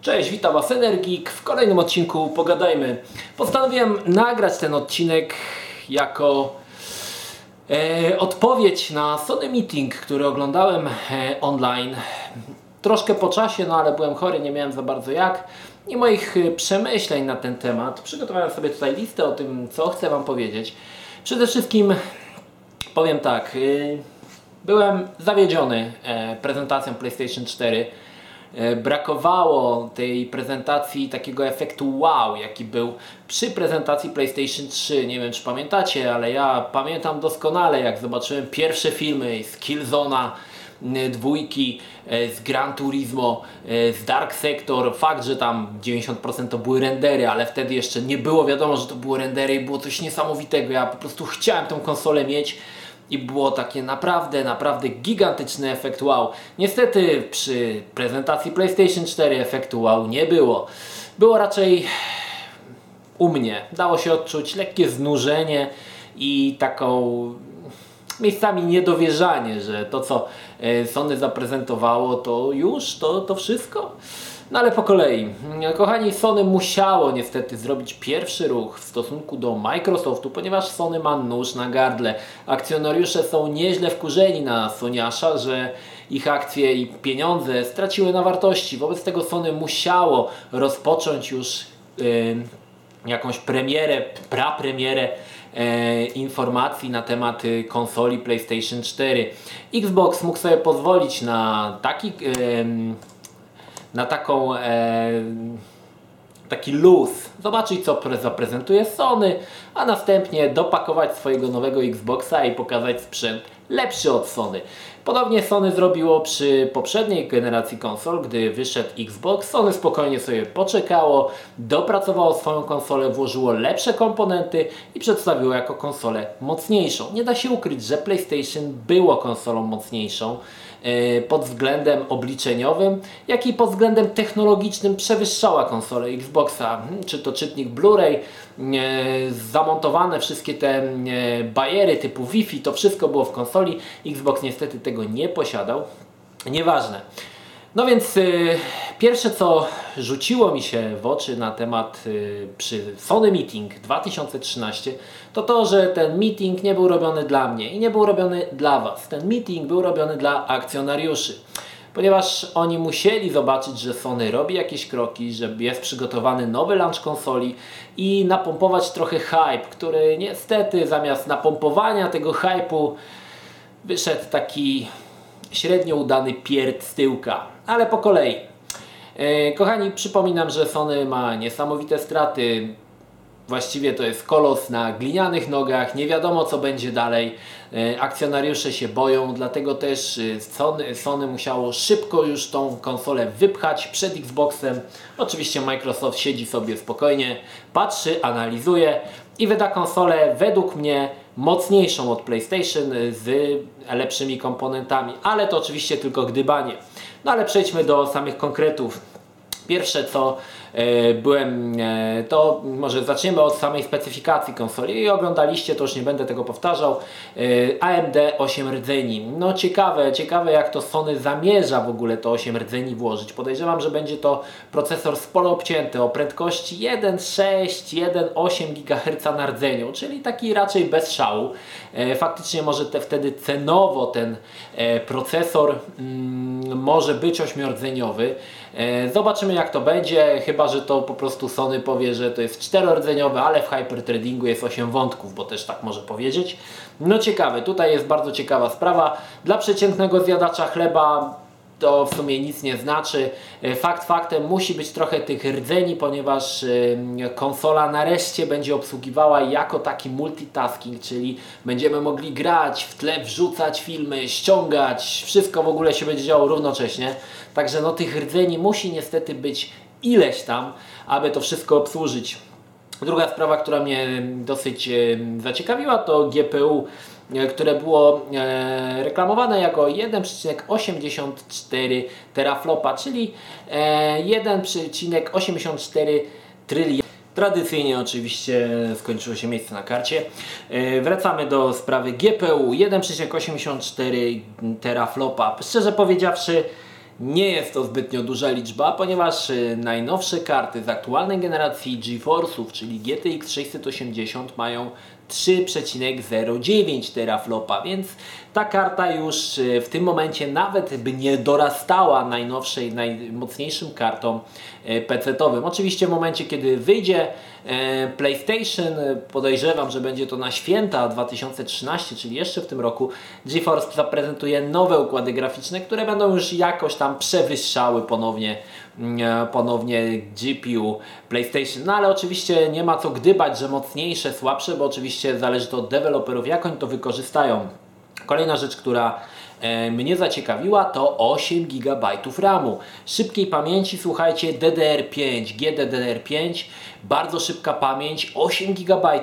Cześć, witam Was Energik. W kolejnym odcinku pogadajmy. Postanowiłem nagrać ten odcinek jako e, odpowiedź na Sony Meeting, który oglądałem e, online. Troszkę po czasie, no ale byłem chory, nie miałem za bardzo jak. I moich e, przemyśleń na ten temat. Przygotowałem sobie tutaj listę o tym, co chcę Wam powiedzieć. Przede wszystkim powiem tak. E, byłem zawiedziony e, prezentacją PlayStation 4 E, brakowało tej prezentacji takiego efektu wow, jaki był przy prezentacji PlayStation 3. Nie wiem czy pamiętacie, ale ja pamiętam doskonale jak zobaczyłem pierwsze filmy z Killzona dwójki, e, z Gran Turismo, e, z Dark Sector. Fakt, że tam 90% to były rendery, ale wtedy jeszcze nie było wiadomo, że to były rendery i było coś niesamowitego. Ja po prostu chciałem tą konsolę mieć i było takie naprawdę, naprawdę gigantyczny efekt wow. Niestety przy prezentacji PlayStation 4 efektu wow nie było. Było raczej u mnie. Dało się odczuć lekkie znużenie i taką miejscami niedowierzanie, że to co e, Sony zaprezentowało to już, to, to wszystko. No ale po kolei. Kochani, Sony musiało niestety zrobić pierwszy ruch w stosunku do Microsoftu, ponieważ Sony ma nóż na gardle. Akcjonariusze są nieźle wkurzeni na Soniasza, że ich akcje i pieniądze straciły na wartości. Wobec tego Sony musiało rozpocząć już yy, jakąś premierę, prapremierę e, informacji na temat y, konsoli PlayStation 4. Xbox mógł sobie pozwolić na taki na taką e, taki luz, zobaczyć co zaprezentuje Sony, a następnie dopakować swojego nowego Xboxa i pokazać sprzęt lepszy od Sony. Podobnie Sony zrobiło przy poprzedniej generacji konsol, gdy wyszedł Xbox. Sony spokojnie sobie poczekało, dopracowało swoją konsolę, włożyło lepsze komponenty i przedstawiło jako konsolę mocniejszą. Nie da się ukryć, że PlayStation było konsolą mocniejszą pod względem obliczeniowym, jak i pod względem technologicznym przewyższała konsolę Xboxa. Hmm, czy to czytnik Blu-ray, e, zamontowane wszystkie te e, bariery typu Wi-Fi, to wszystko było w konsoli. Xbox niestety tego nie posiadał. Nieważne. No więc y, pierwsze co rzuciło mi się w oczy na temat y, przy Sony Meeting 2013 to to, że ten meeting nie był robiony dla mnie i nie był robiony dla Was. Ten meeting był robiony dla akcjonariuszy. Ponieważ oni musieli zobaczyć, że Sony robi jakieś kroki, że jest przygotowany nowy launch konsoli i napompować trochę hype, który niestety zamiast napompowania tego hype'u wyszedł taki średnio udany pierd z tyłka. Ale po kolei. E, kochani, przypominam, że Sony ma niesamowite straty. Właściwie to jest kolos na glinianych nogach, nie wiadomo co będzie dalej. E, akcjonariusze się boją, dlatego też e, Sony, Sony musiało szybko już tą konsolę wypchać przed Xboxem. Oczywiście Microsoft siedzi sobie spokojnie, patrzy, analizuje i wyda konsolę według mnie mocniejszą od PlayStation z lepszymi komponentami, ale to oczywiście tylko gdybanie. No ale przejdźmy do samych konkretów. Pierwsze co byłem, e, to może zaczniemy od samej specyfikacji konsoli i oglądaliście, to już nie będę tego powtarzał, e, AMD 8 rdzeni. No ciekawe, ciekawe jak to Sony zamierza w ogóle to 8 rdzeni włożyć. Podejrzewam, że będzie to procesor sporo obcięty o prędkości 1,6-1,8 GHz na rdzeniu, czyli taki raczej bez szału. Faktycznie może te, wtedy cenowo ten procesor mm, może być ośmiordzeniowy. Zobaczymy jak to będzie, chyba że to po prostu Sony powie, że to jest czterordzeniowe, ale w hypertradingu jest 8 wątków, bo też tak może powiedzieć. No ciekawe, tutaj jest bardzo ciekawa sprawa. Dla przeciętnego zjadacza chleba to w sumie nic nie znaczy. E, fakt faktem musi być trochę tych rdzeni, ponieważ konsola nareszcie będzie obsługiwała jako taki multitasking, czyli będziemy mogli grać, w tle wrzucać filmy, ściągać, wszystko w ogóle się będzie działo równocześnie. Także no tych rdzeni musi niestety być ileś tam, aby to wszystko obsłużyć. Druga sprawa, która mnie dosyć zaciekawiła to GPU E, które było e, reklamowane jako 1,84 teraflopa, czyli 1,84 e, tryliona. Tradycyjnie oczywiście skończyło się miejsce na karcie. Wracamy do sprawy GPU 1,84 teraflopa. Szczerze powiedziawszy, Nie jest to zbytnio duża liczba, ponieważ y, najnowsze karty z aktualnej generacji GeForce'ów, czyli GTX 680 mają 3,09 teraflopa, więc ta karta już y, w tym momencie nawet by nie dorastała najnowszej, najmocniejszym kartom y, PC-owym. Oczywiście w momencie, kiedy wyjdzie e, PlayStation, podejrzewam, że będzie to na święta 2013, czyli jeszcze w tym roku, GeForce zaprezentuje nowe układy graficzne, które będą już jakoś tam przewyższały ponownie E, ponownie GPU PlayStation. No ale oczywiście nie ma co gdybać, że mocniejsze, słabsze, bo oczywiście zależy to od deweloperów, jak oni to wykorzystają. Kolejna rzecz, która e, mnie zaciekawiła to 8 GB RAMu. Szybkiej pamięci, słuchajcie, DDR5, GDDR5 bardzo szybka pamięć, 8 GB.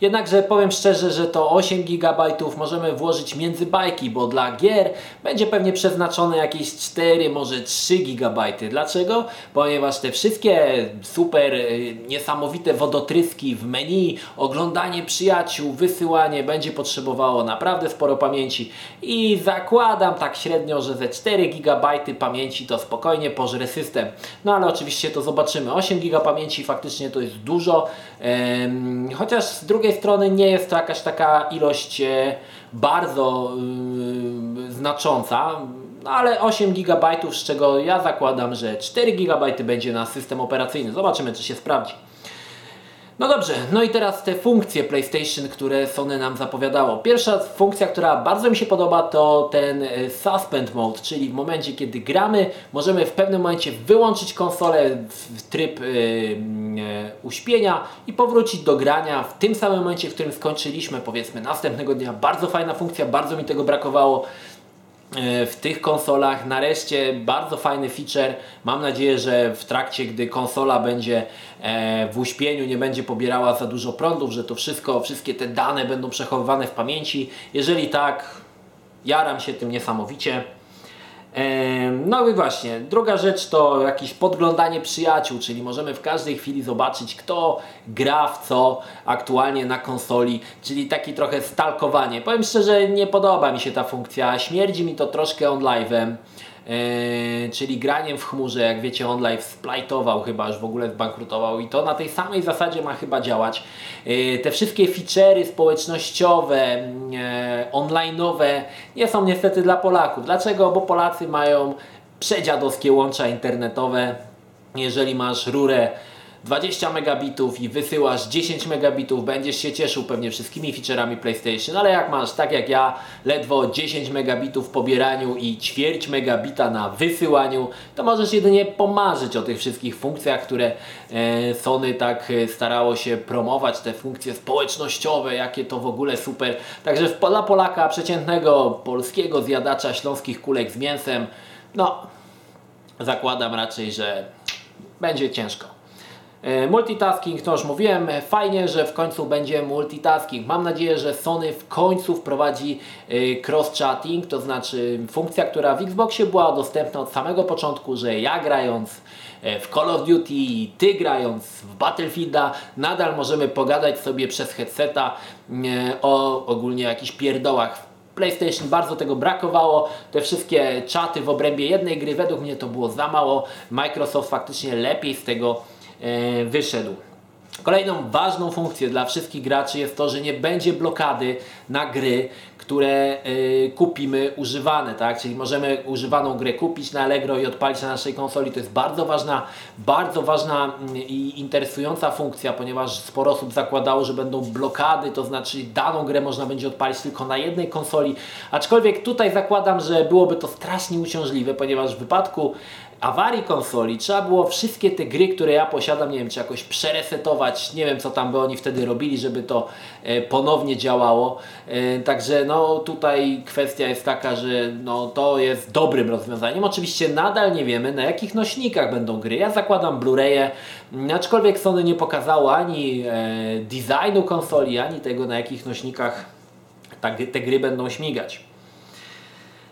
Jednakże powiem szczerze, że to 8 GB możemy włożyć między bajki, bo dla gier będzie pewnie przeznaczone jakieś 4, może 3 GB. Dlaczego? Ponieważ te wszystkie super y, niesamowite wodotryski w menu, oglądanie przyjaciół, wysyłanie będzie potrzebowało naprawdę sporo pamięci i zakładam tak średnio, że ze 4 GB pamięci to spokojnie pożre system. No ale oczywiście to zobaczymy. 8 GB pamięci faktycznie to to dużo, chociaż z drugiej strony nie jest to jakaś taka ilość e, bardzo znacząca, no ale 8 GB, z czego ja zakładam, że 4 GB będzie na system operacyjny. Zobaczymy, czy się sprawdzi. No dobrze, no i teraz te funkcje PlayStation, które Sony nam zapowiadało. Pierwsza funkcja, która bardzo mi się podoba, to ten e, Suspend Mode, czyli w momencie, kiedy gramy, możemy w pewnym momencie wyłączyć konsolę w tryb yy, uśpienia i powrócić do grania w tym samym momencie, w którym skończyliśmy, powiedzmy następnego dnia. Bardzo fajna funkcja, bardzo mi tego brakowało. E, w tych konsolach. Nareszcie bardzo fajny feature. Mam nadzieję, że w trakcie, gdy konsola będzie e, w uśpieniu, nie będzie pobierała za dużo prądów, że to wszystko, wszystkie te dane będą przechowywane w pamięci. Jeżeli tak, jaram się tym niesamowicie. No i właśnie, druga rzecz to jakieś podglądanie przyjaciół, czyli możemy w każdej chwili zobaczyć, kto gra w co aktualnie na konsoli, czyli taki trochę stalkowanie. Powiem szczerze, nie podoba mi się ta funkcja, śmierdzi mi to troszkę on live'em. Yy, czyli graniem w chmurze, jak wiecie, OnLive splajtował chyba, już w ogóle zbankrutował i to na tej samej zasadzie ma chyba działać. Yy, te wszystkie feature'y społecznościowe, yy, online'owe nie są niestety dla Polaków. Dlaczego? Bo Polacy mają przedziadowskie łącza internetowe. Jeżeli masz rurę 20 megabitów i wysyłasz 10 megabitów, będziesz się cieszył pewnie wszystkimi featureami PlayStation, ale jak masz, tak jak ja, ledwo 10 megabitów w pobieraniu i ćwierć megabita na wysyłaniu, to możesz jedynie pomarzyć o tych wszystkich funkcjach, które e, Sony tak e, starało się promować, te funkcje społecznościowe, jakie to w ogóle super. Także dla Polaka, przeciętnego polskiego zjadacza śląskich kulek z mięsem, no zakładam raczej, że będzie ciężko. E, multitasking, to już mówiłem, fajnie, że w końcu będzie multitasking. Mam nadzieję, że Sony w końcu wprowadzi e, cross-chatting, to znaczy funkcja, która w Xboxie była dostępna od samego początku, że ja grając e, w Call of Duty, ty grając w Battlefielda, nadal możemy pogadać sobie przez headseta o ogólnie jakichś pierdołach PlayStation bardzo tego brakowało. Te wszystkie czaty w obrębie jednej gry, według mnie to było za mało. Microsoft faktycznie lepiej z tego wyszedł. Kolejną ważną funkcją dla wszystkich graczy jest to, że nie będzie blokady na gry, które y, kupimy używane, tak? Czyli możemy używaną grę kupić na Allegro i odpalić na naszej konsoli. To jest bardzo ważna, bardzo ważna mm, i interesująca funkcja, ponieważ sporo osób zakładało, że będą blokady, to znaczy daną grę można będzie odpalić tylko na jednej konsoli. Aczkolwiek tutaj zakładam, że byłoby to strasznie uciążliwe, ponieważ w wypadku awarii konsoli trzeba było wszystkie te gry, które ja posiadam, nie wiem, czy jakoś przeresetować, nie wiem co tam by oni wtedy robili, żeby to e, ponownie działało. E, także no tutaj kwestia jest taka, że no to jest dobrym rozwiązaniem. Oczywiście nadal nie wiemy na jakich nośnikach będą gry. Ja zakładam Blu-raye, aczkolwiek Sony nie pokazało ani e, designu konsoli, ani tego na jakich nośnikach te gry będą śmigać.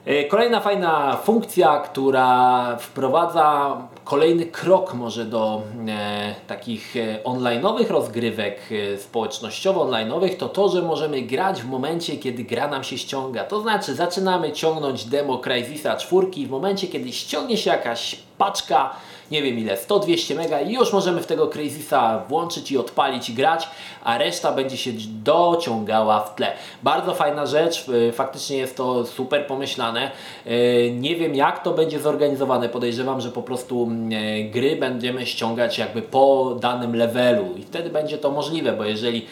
E, kolejna fajna funkcja, która wprowadza kolejny krok może do e, takich e, online'owych rozgrywek e, społecznościowo-online'owych to to, że możemy grać w momencie, kiedy gra nam się ściąga. To znaczy zaczynamy ciągnąć demo Crysisa 4 w momencie, kiedy ściągnie się jakaś paczka nie wiem ile, 100-200 mega i już możemy w tego Crazisa włączyć i odpalić i grać, a reszta będzie się dociągała w tle. Bardzo fajna rzecz, y, faktycznie jest to super pomyślane. Y, nie wiem jak to będzie zorganizowane, podejrzewam, że po prostu mm, y, gry będziemy ściągać jakby po danym levelu i wtedy będzie to możliwe, bo jeżeli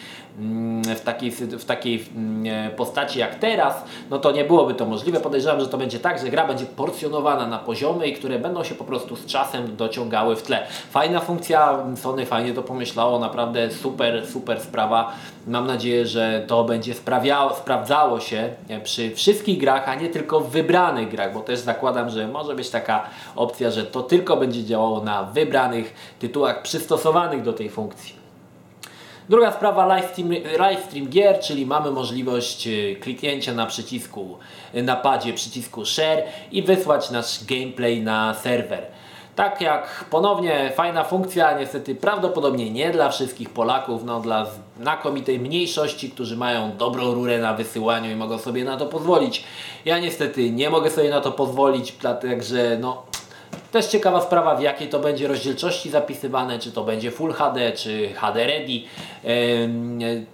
w takiej, w takiej mm, postaci jak teraz, no to nie byłoby to możliwe. Podejrzewam, że to będzie tak, że gra będzie porcjonowana na poziomy, które będą się po prostu z czasem dociągały w tle. Fajna funkcja, Sony fajnie to pomyślało, naprawdę super, super sprawa. Mam nadzieję, że to będzie sprawiało, sprawdzało się przy wszystkich grach, a nie tylko w wybranych grach, bo też zakładam, że może być taka opcja, że to tylko będzie działało na wybranych tytułach przystosowanych do tej funkcji. Druga sprawa livestream, livestream gier, czyli mamy możliwość e, kliknięcia na przycisku e, na padzie przycisku share i wysłać nasz gameplay na serwer. Tak jak ponownie fajna funkcja, niestety prawdopodobnie nie dla wszystkich Polaków, no dla znakomitej mniejszości, którzy mają dobrą rurę na wysyłaniu i mogą sobie na to pozwolić. Ja niestety nie mogę sobie na to pozwolić, dlatego że no też ciekawa sprawa, w jakiej to będzie rozdzielczości zapisywane, czy to będzie Full HD, czy HD Ready.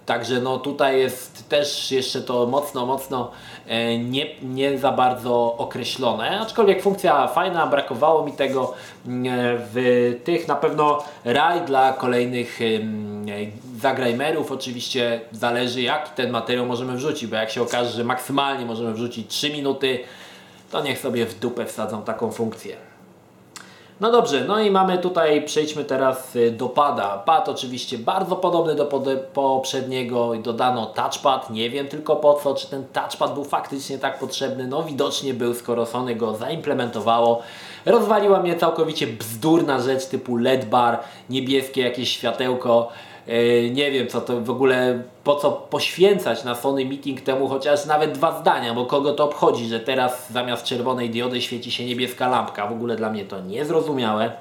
Także no tutaj jest też jeszcze to mocno, mocno e, nie, nie za bardzo określone. Aczkolwiek funkcja fajna, brakowało mi tego w tych na pewno raj dla kolejnych zagrajmerów. Oczywiście zależy jaki ten materiał możemy wrzucić, bo jak się okaże, że maksymalnie możemy wrzucić 3 minuty, to niech sobie w dupę wsadzą taką funkcję. No dobrze, no i mamy tutaj, przejdźmy teraz y, do pada. Pad oczywiście bardzo podobny do poprzedniego, dodano touchpad, nie wiem tylko po co, czy ten touchpad był faktycznie tak potrzebny, no widocznie był, skoro Sony go zaimplementowało. Rozwaliła mnie całkowicie bzdurna rzecz typu LED bar, niebieskie jakieś światełko, nie wiem co to w ogóle, po co poświęcać na Sony Meeting temu chociaż nawet dwa zdania, bo kogo to obchodzi, że teraz zamiast czerwonej diody świeci się niebieska lampka. W ogóle dla mnie to niezrozumiałe.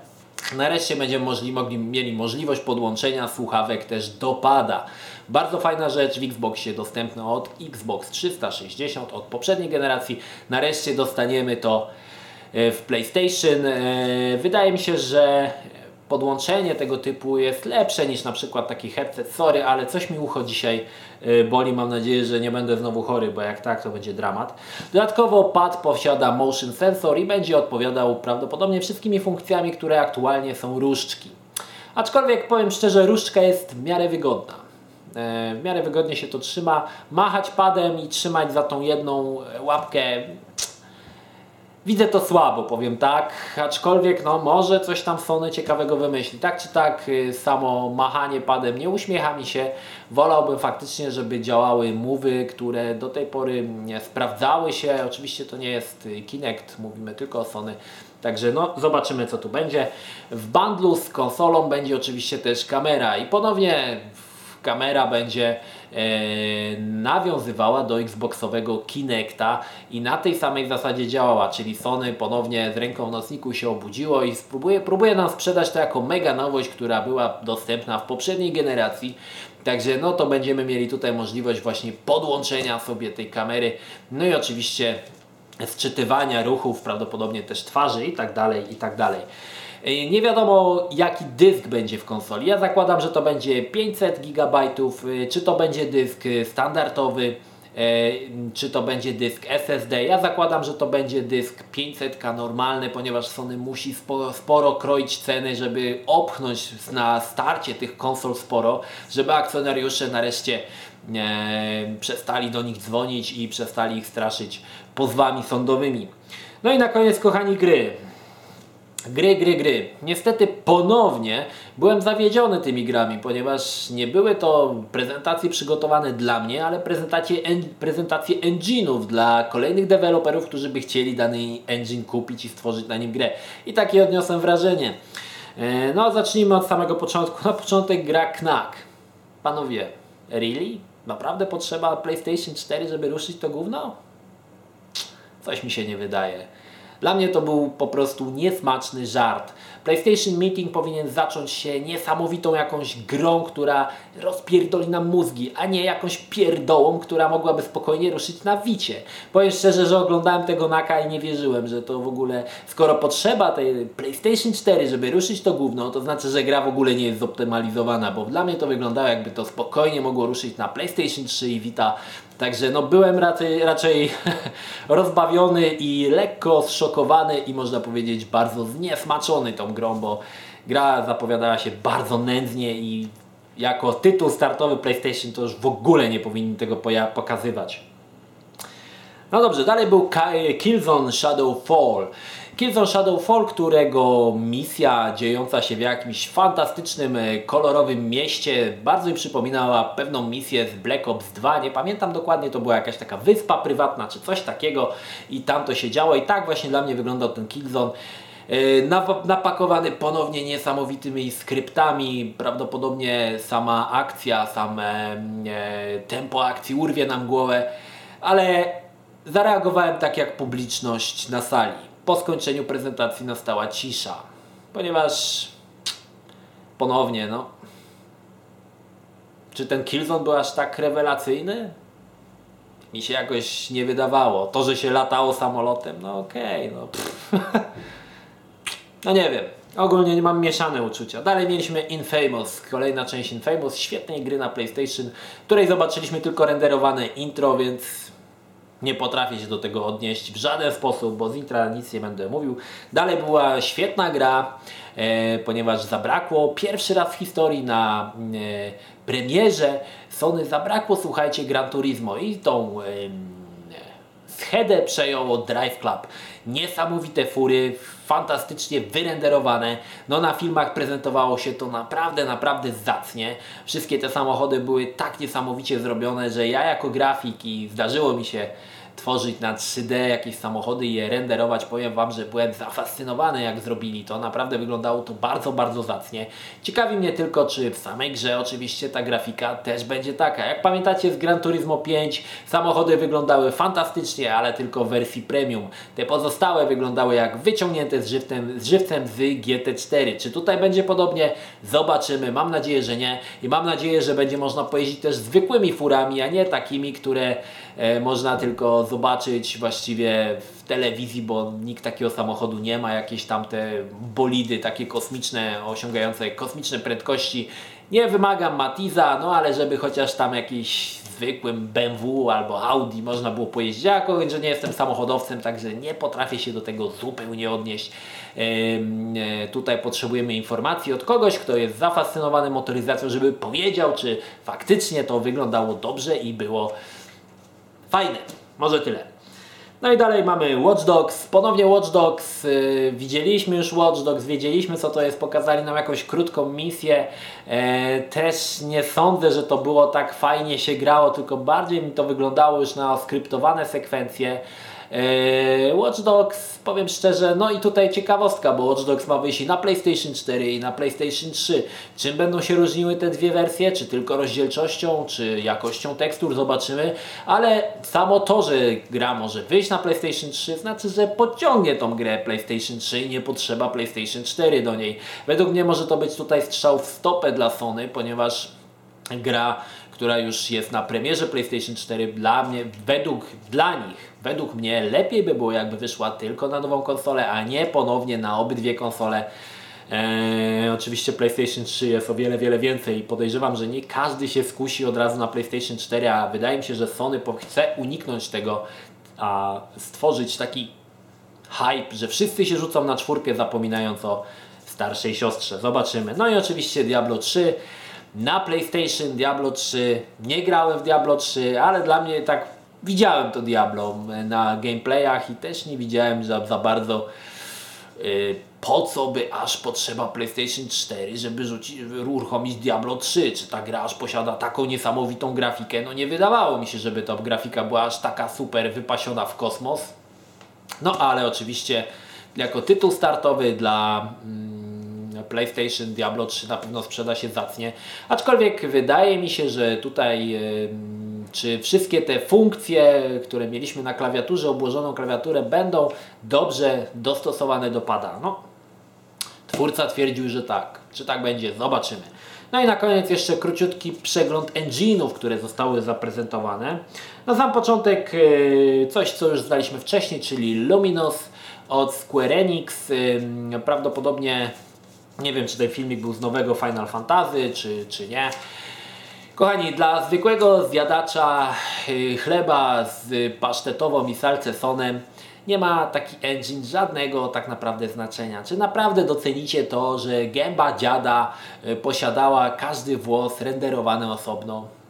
Nareszcie będziemy możli, mogli, mieli możliwość podłączenia słuchawek też do pada. Bardzo fajna rzecz w Xboxie dostępna od Xbox 360 od poprzedniej generacji. Nareszcie dostaniemy to e, w PlayStation. E, wydaje mi się, że podłączenie tego typu jest lepsze niż na przykład taki headset. Sorry, ale coś mi ucho dzisiaj y, boli. Mam nadzieję, że nie będę znowu chory, bo jak tak, to będzie dramat. Dodatkowo pad posiada motion sensor i będzie odpowiadał prawdopodobnie wszystkimi funkcjami, które aktualnie są różdżki. Aczkolwiek powiem szczerze, różdżka jest w miarę wygodna. E, w miarę wygodnie się to trzyma. Machać padem i trzymać za tą jedną łapkę Widzę to słabo, powiem tak, aczkolwiek no może coś tam Sony ciekawego wymyśli. Tak czy tak, y, samo machanie padem nie uśmiecha mi się. Wolałbym faktycznie, żeby działały mowy, które do tej pory nie sprawdzały się. Oczywiście to nie jest y, Kinect, mówimy tylko o Sony. Także no, zobaczymy co tu będzie. W bundlu z konsolą będzie oczywiście też kamera i ponownie kamera będzie e, nawiązywała do Xboxowego Kinecta i na tej samej zasadzie działała, czyli Sony ponownie z ręką w nocniku się obudziło i spróbuje, próbuje nam sprzedać to jako mega nowość, która była dostępna w poprzedniej generacji. Także no to będziemy mieli tutaj możliwość właśnie podłączenia sobie tej kamery, no i oczywiście sczytywania ruchów, prawdopodobnie też twarzy i tak dalej, i tak dalej. E, nie wiadomo jaki dysk będzie w konsoli. Ja zakładam, że to będzie 500 GB, e, czy to będzie dysk standardowy, e, czy to będzie dysk SSD. Ja zakładam, że to będzie dysk 500K normalny, ponieważ Sony musi sporo, sporo kroić ceny, żeby opchnąć na starcie tych konsol sporo, żeby akcjonariusze nareszcie e, przestali do nich dzwonić i przestali ich straszyć pozwami sądowymi. No i na koniec kochani gry. Gry, gry, gry. Niestety ponownie byłem zawiedziony tymi grami, ponieważ nie były to prezentacje przygotowane dla mnie, ale prezentacje, en prezentacje engine'ów dla kolejnych deweloperów, którzy by chcieli dany engine kupić i stworzyć na nim grę. I takie odniosłem wrażenie. E, no, zacznijmy od samego początku. Na początek gra Knack. Panowie, really? Naprawdę potrzeba PlayStation 4, żeby ruszyć to gówno? Coś mi się nie wydaje. Dla mnie to był po prostu niesmaczny żart. PlayStation Meeting powinien zacząć się niesamowitą jakąś grą, która rozpierdoli nam mózgi, a nie jakąś pierdołą, która mogłaby spokojnie ruszyć na wicie. Powiem szczerze, że oglądałem tego naka i nie wierzyłem, że to w ogóle, skoro potrzeba tej PlayStation 4, żeby ruszyć to gówno, to znaczy, że gra w ogóle nie jest zoptymalizowana, bo dla mnie to wyglądało jakby to spokojnie mogło ruszyć na PlayStation 3 i Vita Także no byłem raczej, raczej rozbawiony i lekko zszokowany i można powiedzieć bardzo zniesmaczony tą grą, bo gra zapowiadała się bardzo nędznie i jako tytuł startowy PlayStation to już w ogóle nie powinni tego pokazywać. No dobrze, dalej był Killzone Shadow Fall. Killzone Shadowfall, którego misja dziejąca się w jakimś fantastycznym, e, kolorowym mieście bardzo mi przypominała pewną misję z Black Ops 2. Nie pamiętam dokładnie, to była jakaś taka wyspa prywatna czy coś takiego i tam to się działo i tak właśnie dla mnie wyglądał ten Killzone napakowany ponownie niesamowitymi skryptami. Prawdopodobnie sama akcja, same e, tempo akcji urwie nam głowę, ale zareagowałem tak jak publiczność na sali po skończeniu prezentacji nastała cisza, ponieważ ponownie, no, czy ten Killzone był aż tak rewelacyjny? Mi się jakoś nie wydawało. To, że się latało samolotem, no okej, okay, no. no nie wiem. Ogólnie nie mam mieszane uczucia. Dalej mieliśmy Infamous, kolejna część Infamous, świetnej gry na PlayStation, której zobaczyliśmy tylko renderowane intro, więc nie potrafię się do tego odnieść w żaden sposób, bo z Intra nic nie będę mówił. Dalej była świetna gra, e, ponieważ zabrakło pierwszy raz w historii na e, premierze Sony zabrakło, słuchajcie, Gran Turismo i tą e, schedę przejęło Drive Club. Niesamowite fury, fantastycznie wyrenderowane. No na filmach prezentowało się to naprawdę, naprawdę zacnie. Wszystkie te samochody były tak niesamowicie zrobione, że ja jako grafik i zdarzyło mi się tworzyć na 3D jakieś samochody i je renderować. Powiem Wam, że byłem zafascynowany jak zrobili to. Naprawdę wyglądało to bardzo, bardzo zacnie. Ciekawi mnie tylko, czy w samej grze oczywiście ta grafika też będzie taka. Jak pamiętacie z Gran Turismo 5 samochody wyglądały fantastycznie, ale tylko w wersji premium. Te pozostałe wyglądały jak wyciągnięte z żywcem z, żywcem z GT4. Czy tutaj będzie podobnie? Zobaczymy. Mam nadzieję, że nie. I mam nadzieję, że będzie można pojeździć też zwykłymi furami, a nie takimi, które e, można tylko zobaczyć właściwie w telewizji, bo nikt takiego samochodu nie ma, jakieś tam te bolidy takie kosmiczne, osiągające kosmiczne prędkości. Nie wymagam Matiza, no ale żeby chociaż tam jakiś zwykłym BMW albo Audi można było pojeździć. Ja jako, że nie jestem samochodowcem, także nie potrafię się do tego zupełnie odnieść. E, tutaj potrzebujemy informacji od kogoś, kto jest zafascynowany motoryzacją, żeby powiedział, czy faktycznie to wyglądało dobrze i było fajne. Może tyle. No i dalej mamy Watch Dogs. Ponownie Watch Dogs. Yy, widzieliśmy już Watch Dogs, wiedzieliśmy co to jest, pokazali nam jakąś krótką misję. Yy, też nie sądzę, że to było tak fajnie się grało, tylko bardziej mi to wyglądało już na skryptowane sekwencje. Yy, Watch Dogs, powiem szczerze, no i tutaj ciekawostka, bo Watch Dogs ma wyjść i na PlayStation 4 i na PlayStation 3. Czym będą się różniły te dwie wersje? Czy tylko rozdzielczością, czy jakością tekstur? Zobaczymy. Ale samo to, że gra może wyjść na PlayStation 3 znaczy, że podciągnie tą grę PlayStation 3 i nie potrzeba PlayStation 4 do niej. Według mnie może to być tutaj strzał w stopę dla Sony, ponieważ gra która już jest na premierze PlayStation 4, dla mnie, według, dla nich, według mnie lepiej by było jakby wyszła tylko na nową konsolę, a nie ponownie na obydwie konsole. Eee, oczywiście PlayStation 3 jest o wiele, wiele więcej i podejrzewam, że nie każdy się skusi od razu na PlayStation 4, a wydaje mi się, że Sony chce uniknąć tego, a stworzyć taki hype, że wszyscy się rzucą na czwórkę, zapominając o starszej siostrze. Zobaczymy. No i oczywiście Diablo 3 na PlayStation Diablo 3. Nie grałem w Diablo 3, ale dla mnie tak widziałem to Diablo na gameplayach i też nie widziałem za, za bardzo yy, po co by aż potrzeba PlayStation 4, żeby rzucić, uruchomić Diablo 3. Czy ta gra aż posiada taką niesamowitą grafikę? No nie wydawało mi się, żeby ta grafika była aż taka super wypasiona w kosmos. No ale oczywiście jako tytuł startowy dla... Mm, PlayStation Diablo 3 na pewno sprzeda się zacnie. Aczkolwiek wydaje mi się, że tutaj czy wszystkie te funkcje, które mieliśmy na klawiaturze, obłożoną klawiaturę, będą dobrze dostosowane do pada. No, twórca twierdził, że tak. Czy tak będzie? Zobaczymy. No i na koniec jeszcze króciutki przegląd engine'ów, które zostały zaprezentowane. Na sam początek e, coś, co już znaliśmy wcześniej, czyli Luminous od Square Enix. Prawdopodobnie nie wiem, czy ten filmik był z nowego Final Fantasy, czy, czy nie. Kochani, dla zwykłego zjadacza y, chleba z pasztetową i salcesonem nie ma taki engine żadnego tak naprawdę znaczenia. Czy naprawdę docenicie to, że gęba dziada y, posiadała każdy włos renderowany osobno?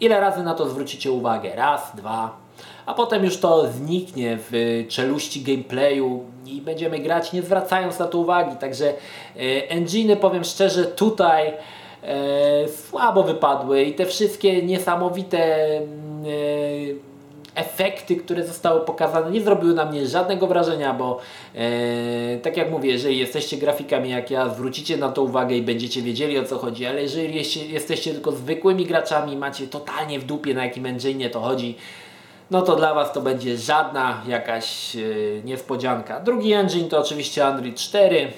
Ile razy na to zwrócicie uwagę? Raz, dwa, a potem już to zniknie w czeluści gameplayu i będziemy grać nie zwracając na to uwagi. Także e, enginy, powiem szczerze, tutaj e, słabo wypadły i te wszystkie niesamowite mm, e, efekty, które zostały pokazane, nie zrobiły na mnie żadnego wrażenia, bo e, tak jak mówię, jeżeli jesteście grafikami jak ja, zwrócicie na to uwagę i będziecie wiedzieli o co chodzi, ale jeżeli jesteście tylko zwykłymi graczami, macie totalnie w dupie na jakim engine to chodzi, no to dla Was to będzie żadna jakaś yy, niespodzianka. Drugi engine to oczywiście Unreal 4,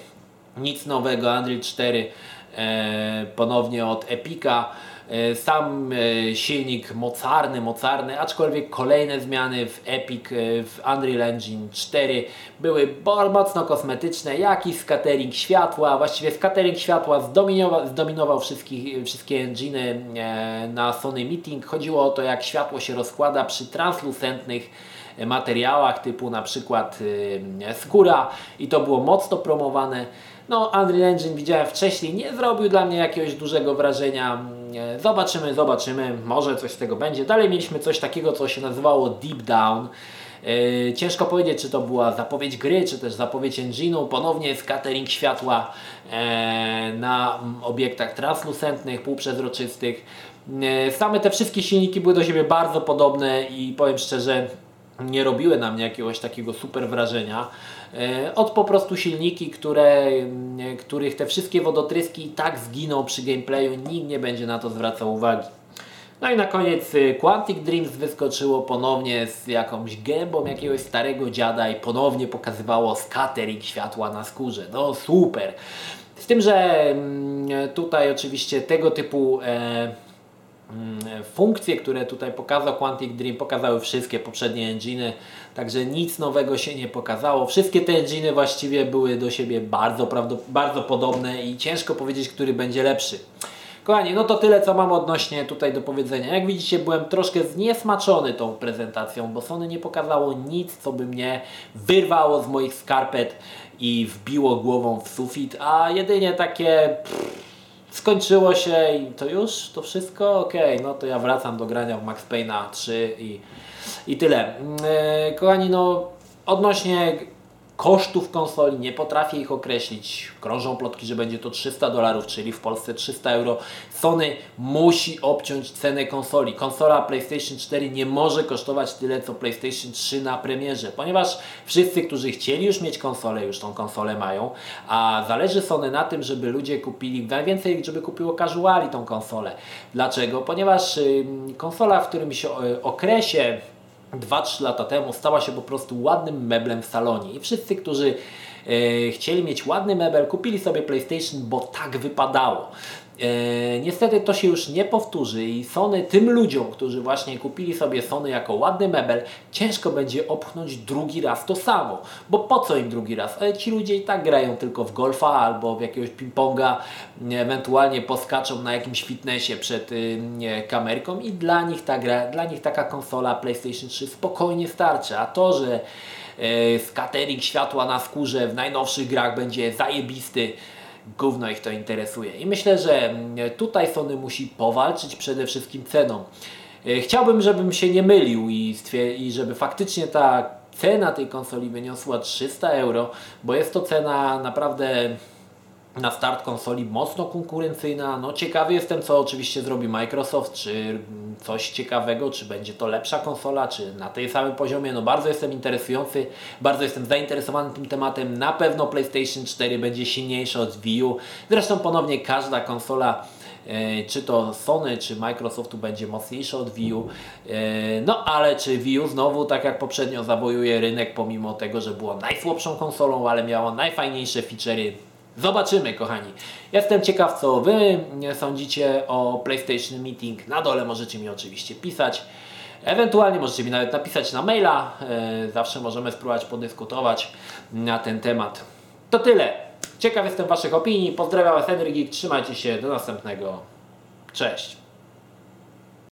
nic nowego, Unreal 4 yy, e, ponownie od Epica. E, sam e, silnik mocarny, mocarny, aczkolwiek kolejne zmiany w Epic, e, w Unreal Engine 4 były mocno kosmetyczne, jak i scattering światła, właściwie scattering światła zdominował, zdominował wszystkie enginy na Sony Meeting. Chodziło o to, jak światło się rozkłada przy translucentnych materiałach typu na przykład skóra i to było mocno promowane. No, Unreal Engine widziałem wcześniej, nie zrobił dla mnie jakiegoś dużego wrażenia. Zobaczymy, zobaczymy, może coś z tego będzie. Dalej mieliśmy coś takiego, co się nazywało Deep Down. Yy, ciężko powiedzieć, czy to była zapowiedź gry, czy też zapowiedź engine'u. Ponownie scattering światła e, na obiektach translucentnych, półprzezroczystych. E, same te wszystkie silniki były do siebie bardzo podobne i powiem szczerze, nie robiły na mnie jakiegoś takiego super wrażenia. E, od po prostu silniki, które, których te wszystkie wodotryski i tak zginą przy gameplayu, nikt nie będzie na to zwracał uwagi. No i na koniec y, Quantic Dreams wyskoczyło ponownie z jakąś gębą jakiegoś starego dziada i ponownie pokazywało scattering światła na skórze. No super! Z tym, że tutaj oczywiście tego typu e, funkcje, które tutaj pokazał Quantic Dream, pokazały wszystkie poprzednie enginy, także nic nowego się nie pokazało. Wszystkie te enginy właściwie były do siebie bardzo, bardzo podobne i ciężko powiedzieć, który będzie lepszy. Kochani, no to tyle co mam odnośnie tutaj do powiedzenia. Jak widzicie byłem troszkę zniesmaczony tą prezentacją, bo Sony nie pokazało nic, co by mnie wyrwało z moich skarpet i wbiło głową w sufit, a jedynie takie... Pff, skończyło się i to już, to wszystko, ok, no to ja wracam do grania w Max Payne'a 3 i, i tyle. Yy, kochani, no odnośnie kosztów konsoli, nie potrafię ich określić. Krążą plotki, że będzie to 300 dolarów, czyli w Polsce 300 euro. Sony musi obciąć cenę konsoli. Konsola PlayStation 4 nie może kosztować tyle co PlayStation 3 na premierze, ponieważ wszyscy, którzy chcieli już mieć konsolę, już tą konsolę mają, a zależy Sony na tym, żeby ludzie kupili, najwięcej, żeby kupiło casuali tą konsolę. Dlaczego? Ponieważ konsola w którymś yy, okresie 2-3 lata temu stała się po prostu ładnym meblem w salonie i wszyscy, którzy chcieli mieć ładny mebel, kupili sobie PlayStation, bo tak wypadało. E, niestety to się już nie powtórzy i Sony tym ludziom, którzy właśnie kupili sobie Sony jako ładny mebel, ciężko będzie opchnąć drugi raz to samo. Bo po co im drugi raz? E, ci ludzie i tak grają tylko w golfa albo w jakiegoś ping-ponga, ewentualnie poskaczą na jakimś fitnessie przed y, kamerką i dla nich ta gra, dla nich taka konsola PlayStation 3 spokojnie starczy. A to, że e, skatering światła na skórze w najnowszych grach będzie zajebisty, gówno ich to interesuje. I myślę, że mm, tutaj Sony musi powalczyć przede wszystkim ceną. E, chciałbym, żebym się nie mylił i, i żeby faktycznie ta cena tej konsoli wyniosła 300 euro, bo jest to cena naprawdę na start konsoli mocno konkurencyjna. No ciekawy jestem, co oczywiście zrobi Microsoft, czy coś ciekawego, czy będzie to lepsza konsola, czy na tej samym poziomie. No bardzo jestem interesujący, bardzo jestem zainteresowany tym tematem. Na pewno PlayStation 4 będzie silniejsza od Wii U. Zresztą ponownie każda konsola e, czy to Sony, czy Microsoftu będzie mocniejsze od Wii U. E, No ale czy Wii U znowu, tak jak poprzednio, zawojuje rynek, pomimo tego, że było najsłabszą konsolą, ale miała najfajniejsze feature'y. Zobaczymy, kochani. Jestem ciekaw, co Wy sądzicie o PlayStation Meeting. Na dole możecie mi oczywiście pisać. Ewentualnie możecie mi nawet napisać na maila. E, Zawsze możemy spróbować podyskutować na ten temat. To tyle. Ciekaw jestem Waszych opinii. Pozdrawiam Was, Henry. Trzymajcie się. Do następnego. Cześć.